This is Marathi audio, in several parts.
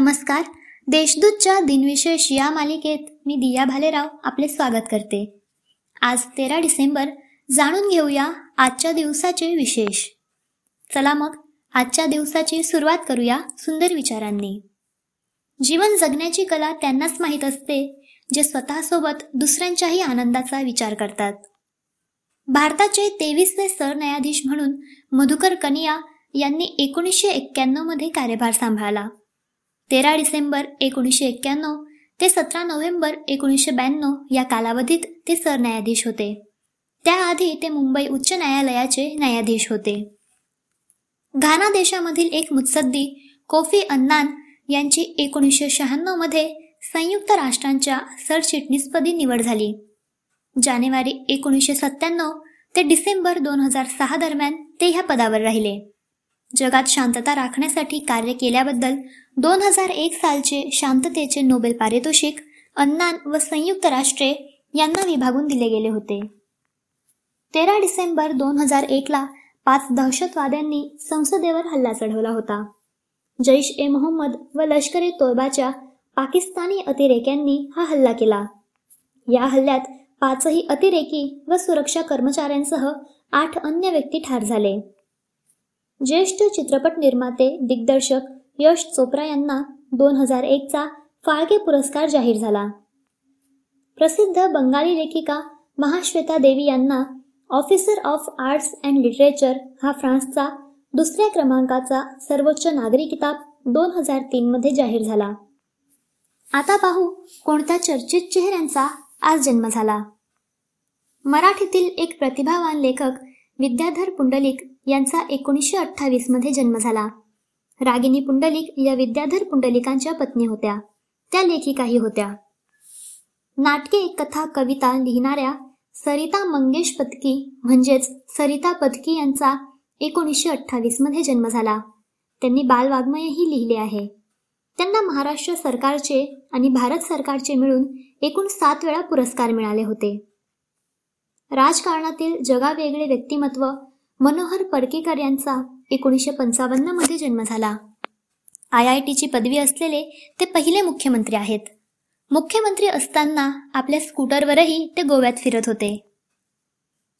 नमस्कार. देशदूतच्या दिनविशेष या मालिकेत मी दिया भालेराव आपले स्वागत करते. आज तेरा डिसेंबर जाणून घेऊया आजच्या दिवसाचे विशेष. चला मग आजच्या दिवसाची सुरुवात करूया सुंदर विचारांनी. जीवन जगण्याची कला त्यांनाच माहीत असते जे स्वतःसोबत दुसऱ्यांच्याही आनंदाचा विचार करतात. भारताचे तेवीसवे सरन्यायाधीश म्हणून मधुकर कनिया यांनी एकोणीसशे एक्क्याण्णवमध्ये कार्यभार सांभाळला. तेरा डिसेंबर एकोणीसशे एक्क्याण्णव ते सतरा नोव्हेंबर एकोणीसशे ब्याण्णव या कालावधीत ते सरन्यायाधीश होते. त्याआधी ते मुंबई उच्च न्यायालयाचे न्यायाधीश होते. घाना देशामधील एक मुत्सद्दी कोफी अन्नान यांची एकोणीसशे शहाण्णवमध्ये संयुक्त राष्ट्रांच्या सरचिटणीसपदी निवड झाली. जानेवारी एकोणीसशे सत्त्याण्णव ते डिसेंबर दोन हजार सहा दरम्यान ते ह्या पदावर राहिले. जगात शांतता राखण्यासाठी कार्य केल्याबद्दल दोन हजार एक सालचे शांततेचे नोबेल पारितोषिक अन्नान व संयुक्त राष्ट्रे यांना विभागून दिले गेले होते. तेरा डिसेंबर दोन हजार एकला पाच दहशतवाद्यांनी संसदेवर हल्ला चढवला होता. जैश ए मोहम्मद व लष्कर ए तोयबाच्या पाकिस्तानी अतिरेक्यांनी हा हल्ला केला. या हल्ल्यात पाचही अतिरेकी व सुरक्षा कर्मचाऱ्यांसह आठ अन्य व्यक्ती ठार झाले. ज्येष्ठ चित्रपट निर्माते दिग्दर्शक यश चोप्रा यांना दोन हजार एकचा फाळके पुरस्कार जाहीर झाला. प्रसिद्ध बंगाली लेखिका महाश्वेता देवी यांना officer of arts and literature हा फ्रान्सचा दुसऱ्या क्रमांकाचा सर्वोच्च नागरी किताब दोन हजार तीनमध्ये जाहीर झाला. आता पाहू कोणत्या चर्चित चेहऱ्यांचा आज जन्म झाला. मराठीतील एक प्रतिभावान लेखक विद्याधर पुंडलिक यांचा एकोणीसशे अठ्ठावीसमध्ये जन्म झाला. रागिनी पुंडलिक या विद्याधर पुंडलिकांच्या पत्नी होत्या. त्या लेखिकाही होत्या. नाटके कथा कविता लिहिणाऱ्या सरिता मंगेश पत्की म्हणजेच सरिता पदकी यांचा एकोणीसशे अठ्ठावीसमध्ये जन्म झाला. त्यांनी बालवाग्मयही लिहिले आहे. त्यांना महाराष्ट्र सरकारचे आणि भारत सरकारचे मिळून एकूण सात वेळा पुरस्कार मिळाले होते. राजकारणातील जगावेगळे व्यक्तिमत्व मनोहर पडकेकर यांचा एकोणीसशे पंचावन्नमध्ये जन्म झाला. आय आय टीची पदवी असलेले ते पहिले मुख्यमंत्री आहेत. मुख्यमंत्री असताना आपल्या स्कूटरवरही ते गोव्यात फिरत होते.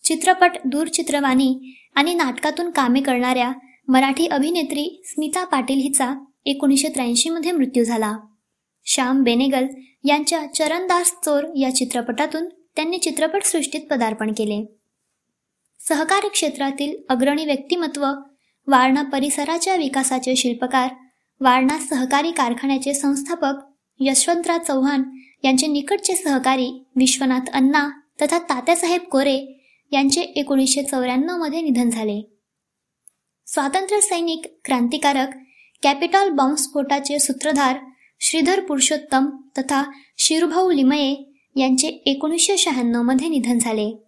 चित्रपट दूरचित्रवाणी आणि नाटकातून कामे करणाऱ्या मराठी अभिनेत्री स्मिता पाटील हिचा एकोणीसशे त्र्याऐंशी मध्ये मृत्यू झाला. श्याम बेनेगल यांच्या चरणदास चोर या चित्रपटातून त्यांनी चित्रपटसृष्टीत पदार्पण केले. सहकारी क्षेत्रातील अग्रणी व्यक्तिमत्व वारणा परिसराच्या विकासाचे शिल्पकार वारणा सहकारी कारखान्याचे संस्थापक यशवंतराव चव्हाण यांचे निकटचे सहकारी विश्वनाथ अण्णा तथा तात्यासाहेब कोरे यांचे एकोणीसशे चौऱ्याण्णवमध्ये निधन झाले. स्वातंत्र्य सैनिक क्रांतिकारक कॅपिटॉल बॉम्बस्फोटाचे सूत्रधार श्रीधर पुरुषोत्तम तथा शिरुभाऊ लिमये यांचे एकोणीसशे शहाण्णवमध्ये निधन झाले.